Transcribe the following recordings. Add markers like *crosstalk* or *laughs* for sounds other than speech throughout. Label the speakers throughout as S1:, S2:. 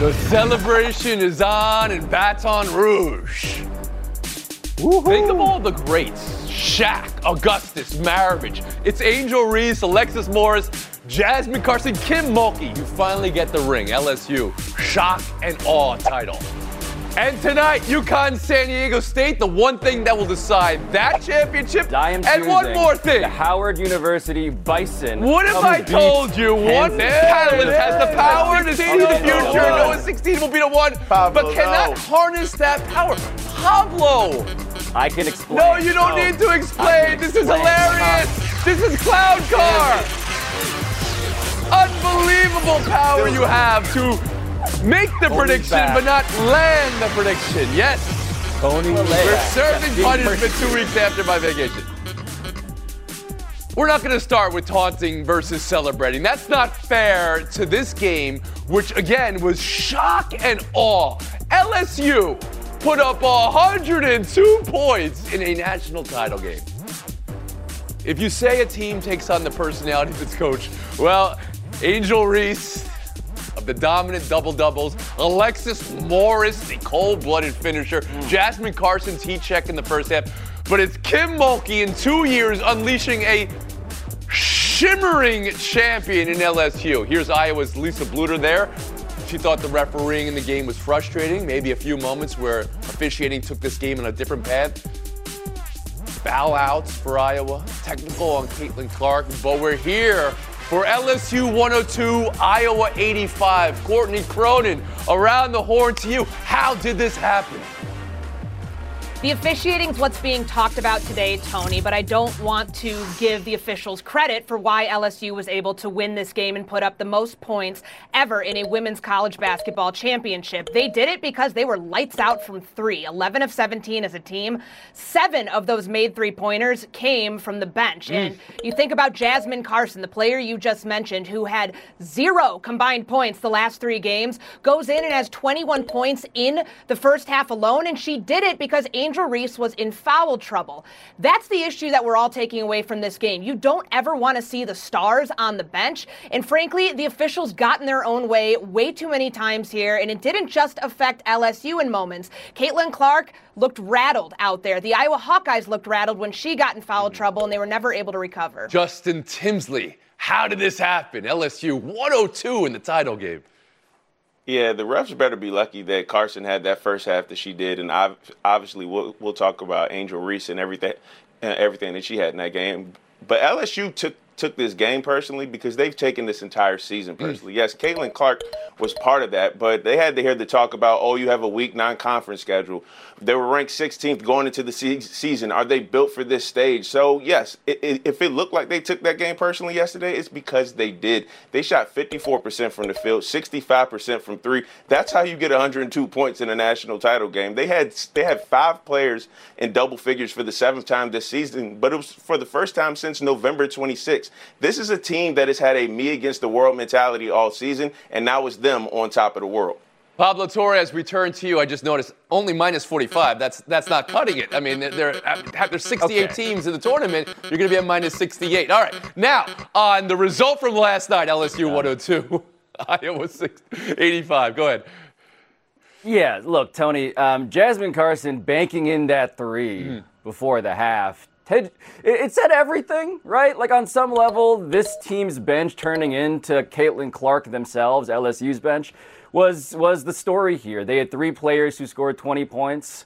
S1: The celebration is on in Baton Rouge. Think of all the greats Shaq, Augustus, Maravich. It's Angel Reese, Alexis Morris, Jasmine Carson, Kim Mulkey. You finally get the ring. LSU, shock and awe title. And tonight, UConn San Diego State, the one thing that will decide that championship.
S2: I am
S1: and one more thing.
S2: The Howard University Bison.
S1: What if I told you one
S2: Kansas
S1: panelist has the power to see the
S2: Oh,
S1: future,
S2: no.
S1: know 16 will be the one,
S3: Pablo,
S1: but cannot
S3: no.
S1: harness that power? Pablo!
S2: I can explain.
S1: No, you don't
S2: No.
S1: need to
S2: I
S1: explain.
S2: can
S1: This is
S2: explain.
S1: hilarious. This is Cloud Car. Unbelievable power you have to make the prediction
S2: back.
S1: but not land the prediction. Yes,
S2: Tony
S1: we're serving punishment two weeks after my vacation. We're not going to start with taunting versus celebrating. That's not fair to this game, which again was shock and awe. LSU put up 102 points in a national title game. If you say a team takes on the personality of its coach, well, Angel Reese of the dominant double doubles, Alexis Morris, the cold blooded finisher, Jasmine Carson's heat check in the first half, but it's Kim Mulkey in two years unleashing a shimmering champion in LSU. Here's Iowa's Lisa Bluder there. She thought the refereeing in the game was frustrating, maybe a few moments where officiating took this game in a different path foul outs for Iowa, technical on Caitlin Clark, but we're here for LSU 102, Iowa 85. Courtney Cronin, around the horn to you. How did this happen?
S4: The officiating's what's being talked about today, Tony, but I don't want to give the officials credit for why LSU was able to win this game and put up the most points ever in a women's college basketball championship. They did it because they were lights out from three, 11 of 17 as a team. Seven of those made three pointers came from the bench. Mm. And you think about Jasmine Carson, the player you just mentioned, who had zero combined points the last three games, goes in and has 21 points in the first half alone, and she did it because Angel Reese was in foul trouble. That's the issue that we're all taking away from this game. You don't ever want to see the stars on the bench, and frankly, the officials got in their own way way too many times here, and it didn't just affect LSU in moments. Caitlin Clark looked rattled out there. The Iowa Hawkeyes looked rattled when she got in foul hmm. trouble, and they were never able to recover.
S1: Justin Tinsley, how did this happen? LSU 102 in the title game.
S3: Yeah, the refs better be lucky that Carson had that first half that she did, and ob- obviously we'll we'll talk about Angel Reese and everything, and everything that she had in that game. But LSU took took this game personally because they've taken this entire season hmm. personally. Yes, Caitlin Clark was part of that, but they had to hear the talk about, oh, you have a weak non-conference schedule. They were ranked 16th going into the se- season. Are they built for this stage? So yes, i i if it looked like they took that game personally yesterday, it's because they did. They shot 54% from the field, 65% from three. That's how you get 102 points in a national title game. They had they had five players in double figures for the seventh time this season, but it was for the first time since November 26th. This is a team that has had a me against the world mentality all season, and now it's them on top of the world.
S1: Pablo Torres, we turn to you. I just noticed only minus 45. That's that's not cutting it. I mean, there there- there's 68
S2: Okay.
S1: teams in the tournament. You're going to be at minus 68. All right. Now, on the result from last night, LSU 102, *laughs* Iowa 6, 85. Go ahead.
S2: Yeah, look, Tony, um, Jasmine Carson banking in that 3 before the half. It, it said everything, right? Like on some level, this team's bench turning into Caitlin Clark themselves, LSU's bench, was was the story here. They had three players who scored 20 points.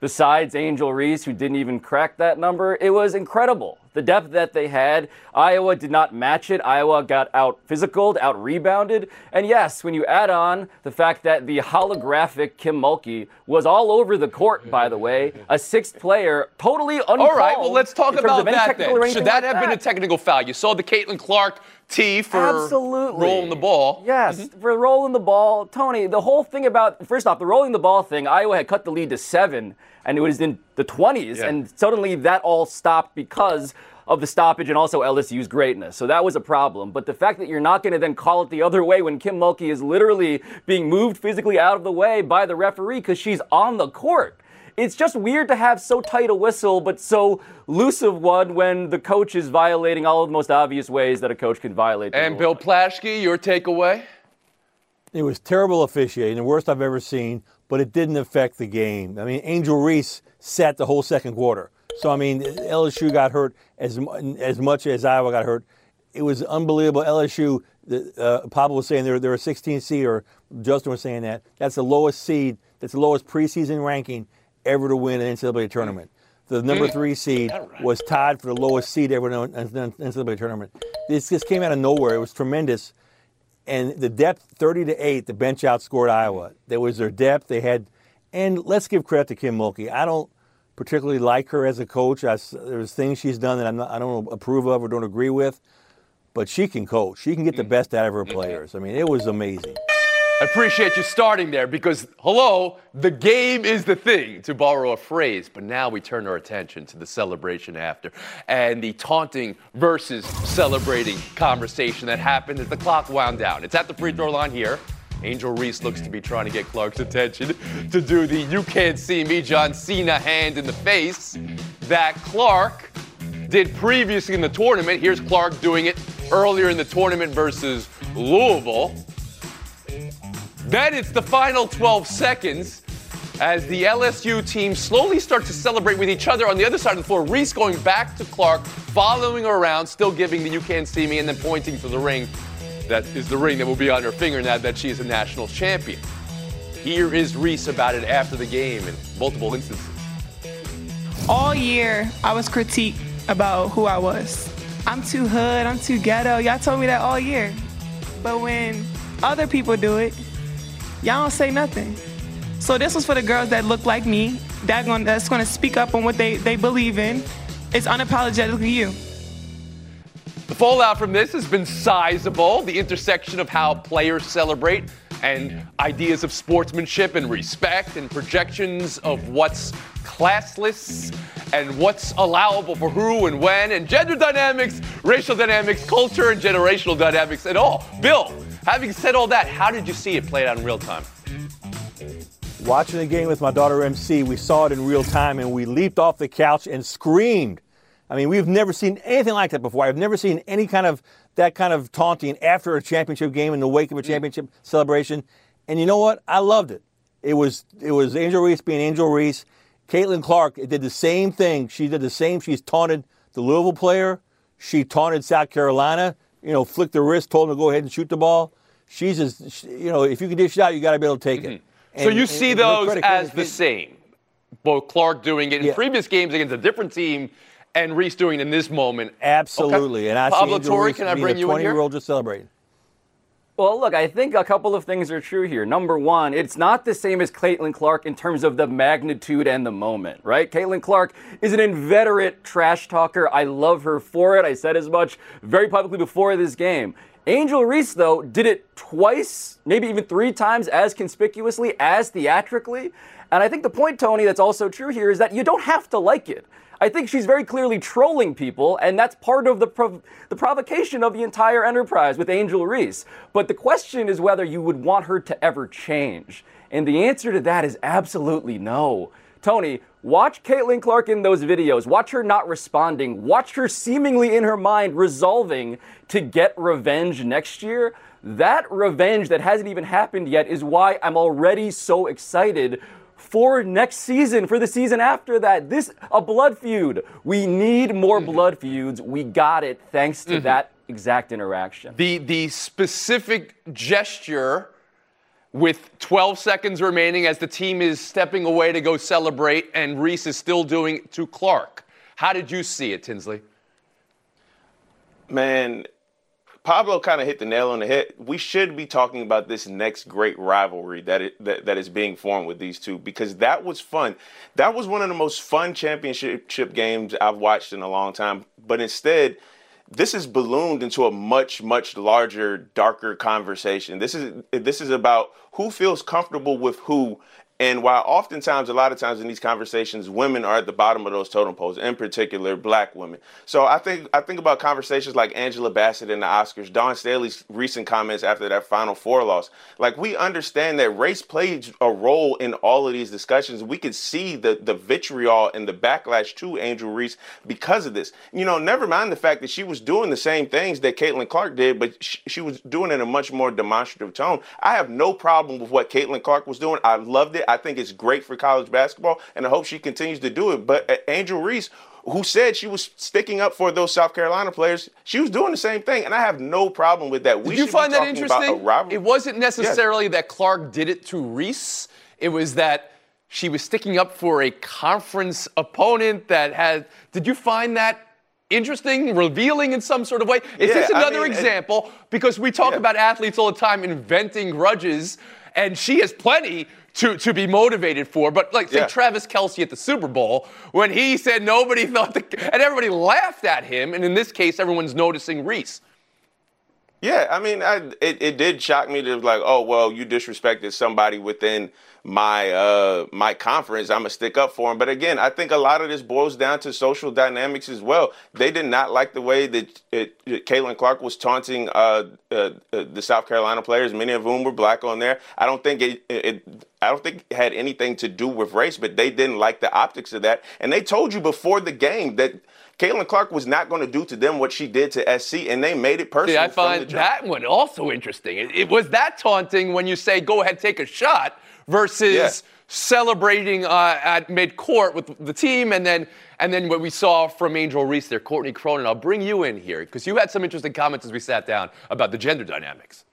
S2: Besides Angel Reese, who didn't even crack that number, it was incredible. The depth that they had, Iowa did not match it. Iowa got out physical, out rebounded. And yes, when you add on the fact that the holographic Kim Mulkey was all over the court, by the way, a sixth player, totally uncalled.
S1: All right. Well, let's talk about that then. Should that
S2: like
S1: have been a technical foul? You saw the Caitlin Clark tee for
S2: Absolutely.
S1: rolling the ball.
S2: Yes, mm-hmm. for rolling the ball. Tony, the whole thing about, first off, the rolling the ball thing, Iowa had cut the lead to seven, and it was in the 20s,
S1: Yeah.
S2: and suddenly that all stopped because of the stoppage and also LSU's greatness. So that was a problem. But the fact that you're not going to then call it the other way when Kim Mulkey is literally being moved physically out of the way by the referee because she's on the court. It's just weird to have so tight a whistle, but so loose of one when the coach is violating all of the most obvious ways that a coach can violate.
S1: And
S2: rule.
S1: Bill Plaschke, your takeaway?
S5: It was terrible officiating, the worst I've ever seen, but it didn't affect the game. I mean, Angel Reese sat the whole second quarter. So, I mean, LSU got hurt as, as much as Iowa got hurt. It was unbelievable. LSU, uh, Pablo was saying they're, they're a 16 seed, or Justin was saying that. That's the lowest seed, that's the lowest preseason ranking ever to win an NCAA tournament. The number three seed was tied for the lowest seed ever in an NCAA tournament. This just came out of nowhere. It was tremendous. And the depth 30 to 8 the bench outscored iowa. There was their depth. They had and let's give credit to kim mulkey. I don't particularly like her as a coach. I, there's things she's done that not, i don't approve of or don't agree with but she can coach. She can get the mm. best out of her mm-hmm. players. I mean it was amazing
S1: I appreciate you starting there because, hello, the game is the thing, to borrow a phrase. But now we turn our attention to the celebration after and the taunting versus celebrating conversation that happened as the clock wound down. It's at the free throw line here. Angel Reese looks to be trying to get Clark's attention to do the you can't see me John Cena hand in the face that Clark did previously in the tournament. Here's Clark doing it earlier in the tournament versus Louisville. Then it's the final 12 seconds as the LSU team slowly starts to celebrate with each other on the other side of the floor. Reese going back to Clark, following her around, still giving the you can't see me, and then pointing to the ring. That is the ring that will be on her finger now that she is a national champion. Here is Reese about it after the game in multiple instances.
S6: All year, I was critiqued about who I was. I'm too hood, I'm too ghetto. Y'all told me that all year. But when other people do it, y'all don't say nothing. So this was for the girls that look like me, that going, that's to speak up on what they, they believe in. It's unapologetically you.
S1: The fallout from this has been sizable. The intersection of how players celebrate and ideas of sportsmanship and respect and projections of what's classless and what's allowable for who and when and gender dynamics, racial dynamics, culture and generational dynamics and all. Bill, Having said all that, how did you see it played out in real time?
S5: Watching the game with my daughter MC, we saw it in real time and we leaped off the couch and screamed. I mean, we've never seen anything like that before. I've never seen any kind of that kind of taunting after a championship game in the wake of a championship celebration. And you know what? I loved it. It was it was Angel Reese being Angel Reese. Caitlin Clark did the same thing. She did the same. She's taunted the Louisville player. She taunted South Carolina you know, flicked the wrist, told him to go ahead and shoot the ball. She's just, you know, if you can dish it out, you got to be able to take it. Mm-hmm.
S1: And, so you and, see and those as the same. Both Clark doing it in yeah. previous games against a different team, and Reese doing it in this moment.
S5: Absolutely. Okay. And I
S1: Pablo
S5: see
S1: Torre, can I bring you in here?
S5: 20 year old just celebrating.
S2: Well, look, I think a couple of things are true here. Number one, it's not the same as Caitlin Clark in terms of the magnitude and the moment, right? Caitlin Clark is an inveterate trash talker. I love her for it. I said as much very publicly before this game. Angel Reese, though, did it twice, maybe even three times as conspicuously, as theatrically. And I think the point, Tony, that's also true here is that you don't have to like it. I think she's very clearly trolling people, and that's part of the, prov- the provocation of the entire enterprise with Angel Reese. But the question is whether you would want her to ever change. And the answer to that is absolutely no. Tony, watch Caitlin Clark in those videos. Watch her not responding. Watch her seemingly in her mind resolving to get revenge next year. That revenge that hasn't even happened yet is why I'm already so excited for next season, for the season after that. This a blood feud. We need more mm-hmm. blood feuds. We got it thanks to mm-hmm. that exact interaction.
S1: The the specific gesture with 12 seconds remaining as the team is stepping away to go celebrate and Reese is still doing it to Clark. How did you see it, Tinsley?
S3: Man, Pablo kind of hit the nail on the head. We should be talking about this next great rivalry that, it, that that is being formed with these two because that was fun. That was one of the most fun championship games I've watched in a long time. But instead, this is ballooned into a much much larger, darker conversation. This is this is about who feels comfortable with who And while oftentimes, a lot of times in these conversations, women are at the bottom of those totem poles, in particular, black women. So I think I think about conversations like Angela Bassett and the Oscars, Dawn Staley's recent comments after that Final Four loss. Like we understand that race plays a role in all of these discussions. We could see the the vitriol and the backlash to Angel Reese because of this. You know, never mind the fact that she was doing the same things that Caitlin Clark did, but she, she was doing it in a much more demonstrative tone. I have no problem with what Caitlin Clark was doing. I loved it. I think it's great for college basketball, and I hope she continues to do it. But uh, Angel Reese, who said she was sticking up for those South Carolina players, she was doing the same thing, and I have no problem with that.
S1: We Did you find that interesting? It wasn't necessarily yes. that Clark did it to Reese. It was that she was sticking up for a conference opponent that had. Did you find that interesting, revealing in some sort of way? Is yeah, this another I mean, example? Because we talk yeah. about athletes all the time inventing grudges, and she has plenty to, to be motivated for. But like say yeah. Travis Kelce at the Super Bowl, when he said nobody *laughs* thought the, and everybody laughed at him, and in this case, everyone's noticing Reese.
S3: Yeah, I mean, I, it, it did shock me to like, oh well, you disrespected somebody within my uh my conference. I'm gonna stick up for him. But again, I think a lot of this boils down to social dynamics as well. They did not like the way that it, it, Caitlin Clark was taunting uh, uh, uh, the South Carolina players, many of whom were black on there. I don't think it, it I don't think it had anything to do with race, but they didn't like the optics of that. And they told you before the game that Caitlin Clark was not going to do to them what she did to SC, and they made it personal.
S1: See, I find that one also interesting. It, it, was that taunting when you say, go ahead, take a shot, versus yeah. celebrating uh, at midcourt with the team, and then and then what we saw from Angel Reese there, Courtney Cronin. I'll bring you in here because you had some interesting comments as we sat down about the gender dynamics.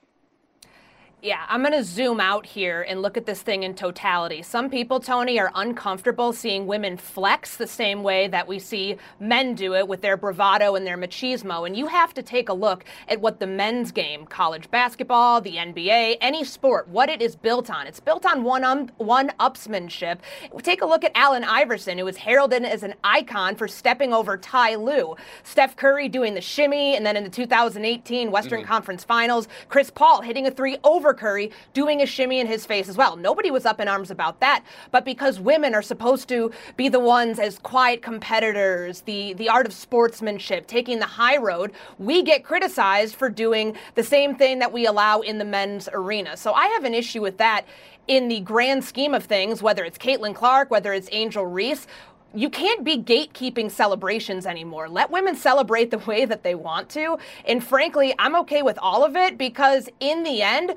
S4: Yeah, I'm going to zoom out here and look at this thing in totality. Some people, Tony, are uncomfortable seeing women flex the same way that we see men do it with their bravado and their machismo. And you have to take a look at what the men's game, college basketball, the NBA, any sport, what it is built on. It's built on one um, one upsmanship. Take a look at Allen Iverson, who was heralded as an icon for stepping over Ty Lue. Steph Curry doing the shimmy, and then in the 2018 Western mm-hmm. Conference Finals, Chris Paul hitting a three over over Curry doing a shimmy in his face as well. Nobody was up in arms about that. But because women are supposed to be the ones as quiet competitors, the, the art of sportsmanship, taking the high road, we get criticized for doing the same thing that we allow in the men's arena. So I have an issue with that in the grand scheme of things, whether it's Caitlin Clark, whether it's Angel Reese you can't be gatekeeping celebrations anymore. Let women celebrate the way that they want to. And frankly, I'm okay with all of it because in the end,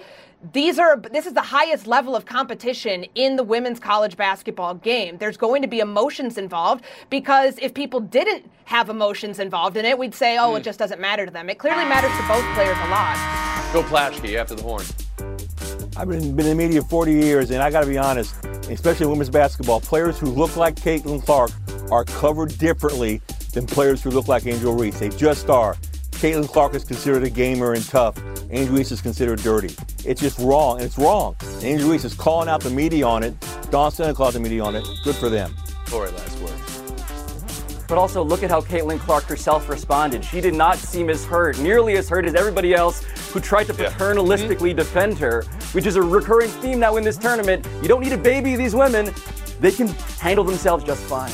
S4: these are this is the highest level of competition in the women's college basketball game. There's going to be emotions involved because if people didn't have emotions involved in it, we'd say, "Oh, mm. it hmm. just doesn't matter to them." It clearly matters to both players a lot.
S1: Go Plaschke after the horn.
S5: I've been, been in the media 40 years, and I got to be honest, especially women's basketball, players who look like Caitlin Clark are covered differently than players who look like Angel Reese. They just are. Caitlin Clark is considered a gamer and tough. Angel Reese is considered dirty. It's just wrong, and it's wrong. Angel Reese is calling out the media on it. Dawn Staley called the media on it. Good for them.
S1: Corey, last word.
S2: But also, look at how Caitlin Clark herself responded. She did not seem as hurt, nearly as hurt as everybody else who tried to mm-hmm. paternalistically yeah. defend her, which is a recurring theme now in this tournament. You don't need to baby these women, they can handle themselves just fine.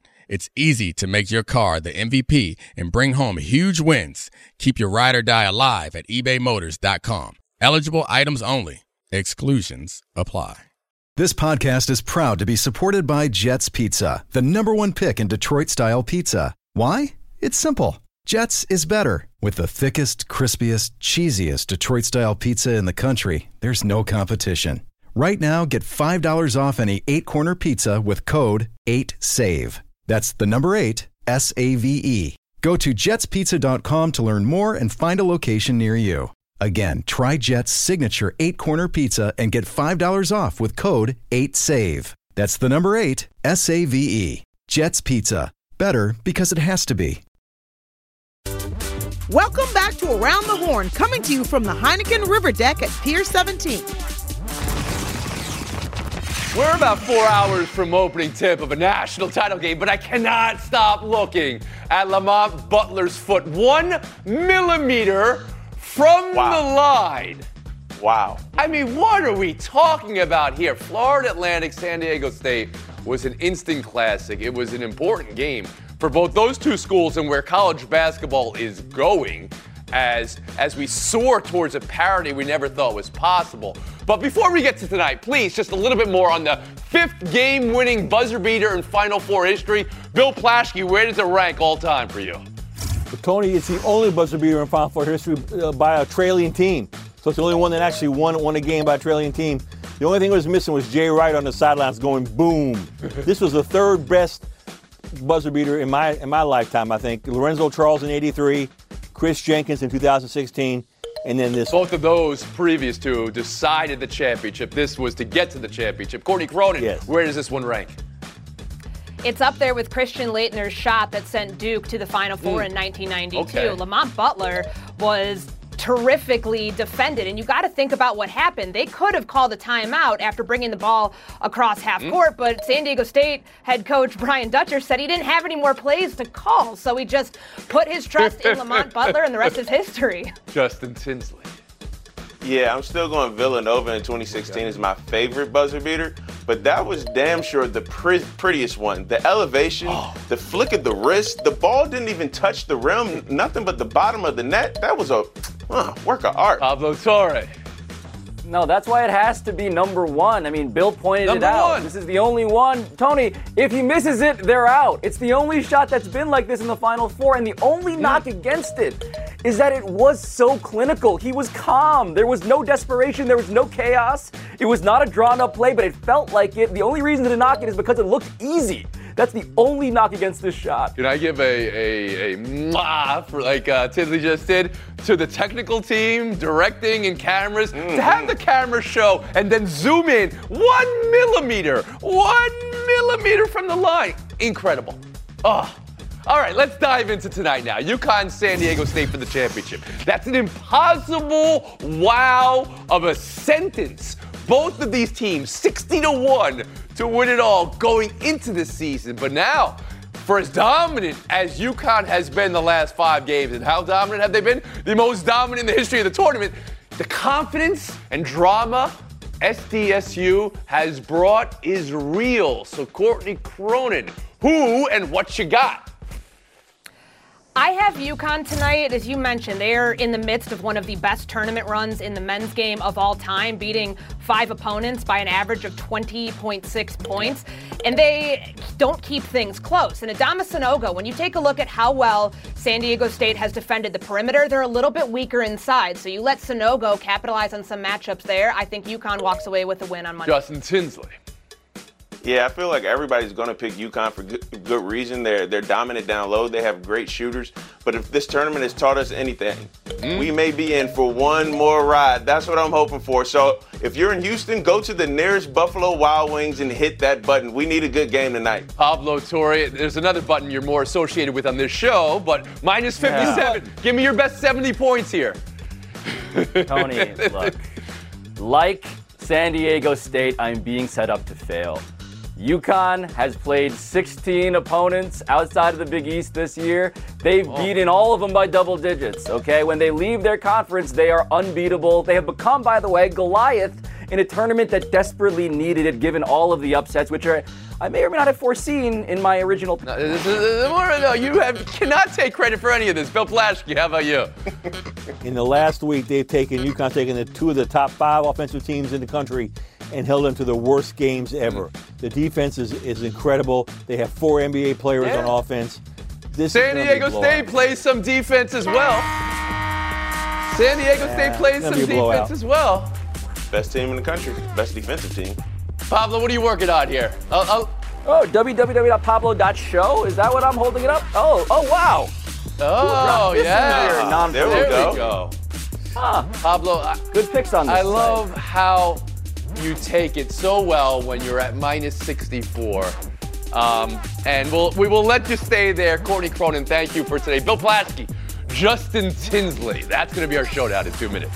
S7: it's easy to make your car the MVP and bring home huge wins. Keep your ride or die alive at ebaymotors.com. Eligible items only. Exclusions apply.
S8: This podcast is proud to be supported by Jets Pizza, the number one pick in Detroit style pizza. Why? It's simple. Jets is better. With the thickest, crispiest, cheesiest Detroit style pizza in the country, there's no competition. Right now, get $5 off any eight corner pizza with code 8SAVE. That's the number eight, S A V E. Go to jetspizza.com to learn more and find a location near you. Again, try Jet's signature eight corner pizza and get $5 off with code 8SAVE. That's the number eight, S A V E. Jet's Pizza. Better because it has to be.
S9: Welcome back to Around the Horn, coming to you from the Heineken River Deck at Pier 17.
S1: We're about four hours from opening tip of a national title game, but I cannot stop looking at Lamont Butler's foot. One millimeter from
S3: Wow.
S1: the line.
S3: Wow.
S1: I mean, what are we talking about here? Florida Atlantic, San Diego State was an instant classic. It was an important game for both those two schools and where college basketball is going as as we soar towards a parity we never thought was possible. But before we get to tonight, please just a little bit more on the fifth game-winning buzzer beater in Final Four history. Bill Plaschke, where does it rank all time for you?
S5: But Tony, it's the only buzzer beater in Final Four history uh, by a trailing team. So it's the only one that actually won, won a game by a trailing team. The only thing that was missing was Jay Wright on the sidelines going boom. *laughs* this was the third best buzzer beater in my in my lifetime, I think. Lorenzo Charles in '83, Chris Jenkins in 2016, and then this.
S1: Both of those previous two decided the championship. This was to get to the championship. Courtney Cronin,
S5: Yes.
S1: where does this one rank?
S4: It's up there with Christian Laettner's shot that sent Duke to the Final Four mm. in 1992.
S1: Okay.
S4: Lamont Butler was terrifically defended, and you got to think about what happened. They could have called a timeout after bringing the ball across half mm-hmm. court, but San Diego State head coach Brian Dutcher said he didn't have any more plays to call, so he just put his trust in Lamont *laughs* Butler, and the rest is history.
S1: Justin Tinsley.
S3: Yeah, I'm still going Villanova in 2016 is my favorite buzzer beater, but that was damn sure the pre- prettiest one. The elevation, oh. the flick of the wrist, the ball didn't even touch the rim, nothing but the bottom of the net. That was a uh, work of art.
S1: Pablo Torre.
S2: No, that's why it has to be number one. I mean, Bill pointed
S1: Number
S2: it out.
S1: one.
S2: This is the only one. Tony, if he misses it, they're out. It's the only shot that's been like this in the Final Four, and the only knock against it is that it was so clinical. He was calm. There was no desperation. There was no chaos. It was not a drawn-up play, but it felt like it. The only reason to knock it is because it looked easy. That's the only knock against this shot.
S1: Can I give a a, a mwah for like uh, Tinsley just did to the technical team, directing and cameras to have the camera show and then zoom in one millimeter, one millimeter from the line. Incredible. Oh. All right, let's dive into tonight now. UConn San Diego State for the championship. That's an impossible wow of a sentence. Both of these teams 60 to 1 to win it all going into the season. But now, for as dominant as UConn has been the last five games, and how dominant have they been? The most dominant in the history of the tournament. The confidence and drama SDSU has brought is real. So, Courtney Cronin, who and what you got?
S4: I have UConn tonight, as you mentioned. They are in the midst of one of the best tournament runs in the men's game of all time, beating five opponents by an average of 20.6 points. And they don't keep things close. And Adama Sanogo, when you take a look at how well San Diego State has defended the perimeter, they're a little bit weaker inside. So you let Sanogo capitalize on some matchups there. I think UConn walks away with a win on Monday.
S1: Justin Tinsley.
S3: Yeah, I feel like everybody's going to pick UConn for good, good reason. They're they're dominant down low. They have great shooters. But if this tournament has taught us anything, mm-hmm. we may be in for one more ride. That's what I'm hoping for. So if you're in Houston, go to the nearest Buffalo Wild Wings and hit that button. We need a good game tonight.
S1: Pablo Torre. There's another button you're more associated with on this show, but minus 57. Give me your best 70 points here. *laughs*
S2: Tony, look, like San Diego State, I'm being set up to fail. UConn has played 16 opponents outside of the Big East this year. They've oh. beaten all of them by double digits, okay? When they leave their conference, they are unbeatable. They have become, by the way, Goliath in a tournament that desperately needed it, given all of the upsets, which are I may or may not have foreseen in my original.
S1: No, this is- no, you have, cannot take credit for any of this. Bill Plaschke, how about you?
S5: In the last week, they've taken UConn's taken the two of the top five offensive teams in the country and held them to the worst games ever. The defense is, is incredible. They have four NBA players
S1: Yeah.
S5: on offense. This
S1: San
S5: is gonna be a
S1: Diego. State plays some defense as well. San Diego State plays some
S5: gonna be a blowout.
S1: defense as well.
S3: Best team in the country. Best defensive team.
S1: Pablo, what are you working on here? Uh, uh,
S2: Oh, www.pablo.show? Is that what I'm holding it up? Oh, oh wow.
S1: oh,
S2: this in
S1: yeah.
S3: There we
S1: There
S3: go.
S1: we go. Pablo, I,
S2: Good picks on this.
S1: I
S2: site.
S1: love how you take it so well when you're at minus 64. Um, and we'll, we will let you stay there. Courtney Cronin, thank you for today. Bill Plaschke, Justin Tinsley. That's going to be our showdown in two minutes.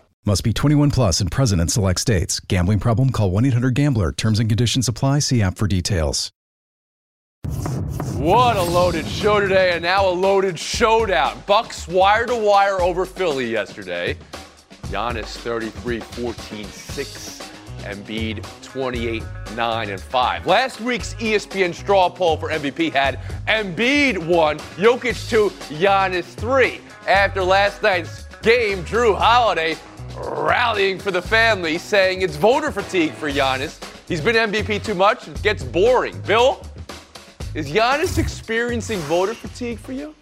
S8: Must be 21 plus and present in select states. Gambling problem? Call 1 800 Gambler. Terms and conditions apply. See app for details.
S1: What a loaded show today, and now a loaded showdown. Bucks wire to wire over Philly yesterday. Giannis 33 14 6. Embiid 28 9 and 5. Last week's ESPN straw poll for MVP had Embiid 1, Jokic 2, Giannis 3. After last night's game, Jrue Holiday rallying for the family, saying it's voter fatigue for Giannis. He's been MVP too much, it gets boring. Bill, is Giannis experiencing voter fatigue for you?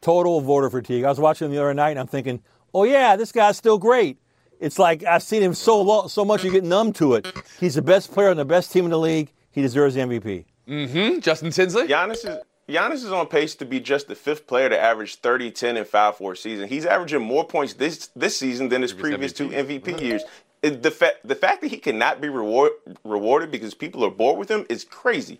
S5: Total voter fatigue. I was watching him the other night and I'm thinking, oh yeah, this guy's still great. It's like I've seen him so long, so much you get numb to it. He's the best player on the best team in the league. He deserves the MVP.
S1: Mm-hmm. Justin Tinsley?
S3: Giannis is Giannis is on pace to be just the fifth player to average 30, 10, and 5 for a season. He's averaging more points this this season than his previous two MVP years. It- the, fa- the fact that he cannot be reward- rewarded because people are bored with him is crazy.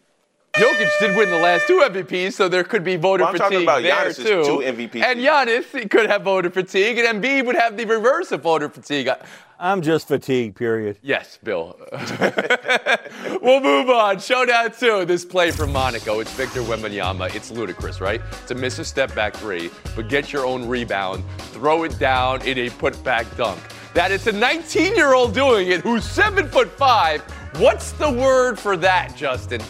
S1: Jokic did win the last two MVPs, so there could be voter
S3: Well, I'm talking
S1: fatigue
S3: about
S1: there
S3: Giannis's
S1: too.
S3: two MVPs.
S1: And Giannis could have voter fatigue, and Embiid would have the reverse of voter fatigue. I-
S5: I'm just fatigued, period.
S1: Yes, Bill. *laughs* we'll move on. Showdown two. This play from Monaco. It's Victor Wembanyama. It's ludicrous, right? To miss a step back three, but get your own rebound, throw it down in a put back dunk. That is a 19 year old doing it who's seven foot five. What's the word for that, Justin?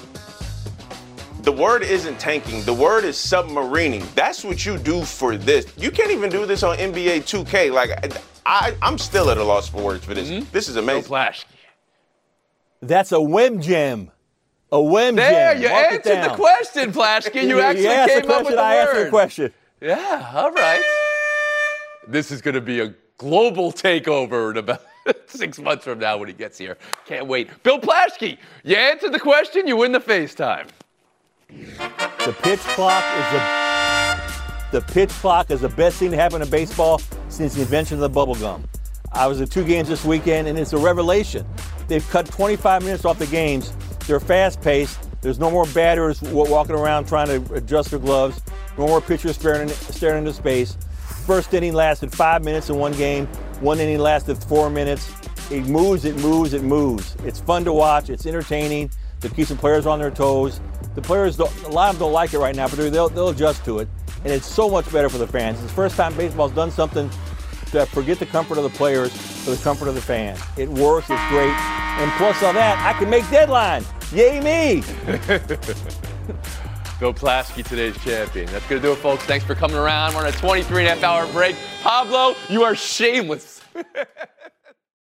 S3: The word isn't tanking. The word is submarining. That's what you do for this. You can't even do this on NBA 2K. Like I, I'm still at a loss for words for this.
S1: Mm-hmm.
S3: This is amazing.
S1: Flash.
S5: That's a whim gem. A whim
S1: jam.
S5: There,
S1: you
S5: Mark
S1: answered the
S5: down.
S1: question, Flashkin. *laughs* You actually
S5: asked
S1: came
S5: the
S1: up with
S5: question,
S1: the
S5: I
S1: word.
S5: answered the question.
S1: Yeah, all right. This is going to be a global takeover in about *laughs* six months from now when he gets here. Can't wait. Bill Plaschke, you answered the question, you win the FaceTime.
S5: The pitch clock is the the pitch clock is the best thing to happen in baseball since the invention of the bubble gum. I was at two games this weekend, and it's a revelation. They've cut 25 minutes off the games. They're fast paced. There's no more batters walking around trying to adjust their gloves. No more pitchers staring, staring into space. First inning lasted five minutes in one game. One inning lasted four minutes. It moves, it moves, it moves. It's fun to watch. It's entertaining. It keeps the players on their toes. The players, don't, a lot of them don't like it right now, but they'll, they'll adjust to it. And it's so much better for the fans. It's the first time baseball's done something to forget the comfort of the players for the comfort of the fans. It works, it's great. And plus all that, I can make deadline. Yay me! *laughs*
S1: Bill Plaschke, today's champion. That's going to do it, folks. Thanks for coming around. We're on a 23 and a half hour break. Pablo, you are shameless. *laughs*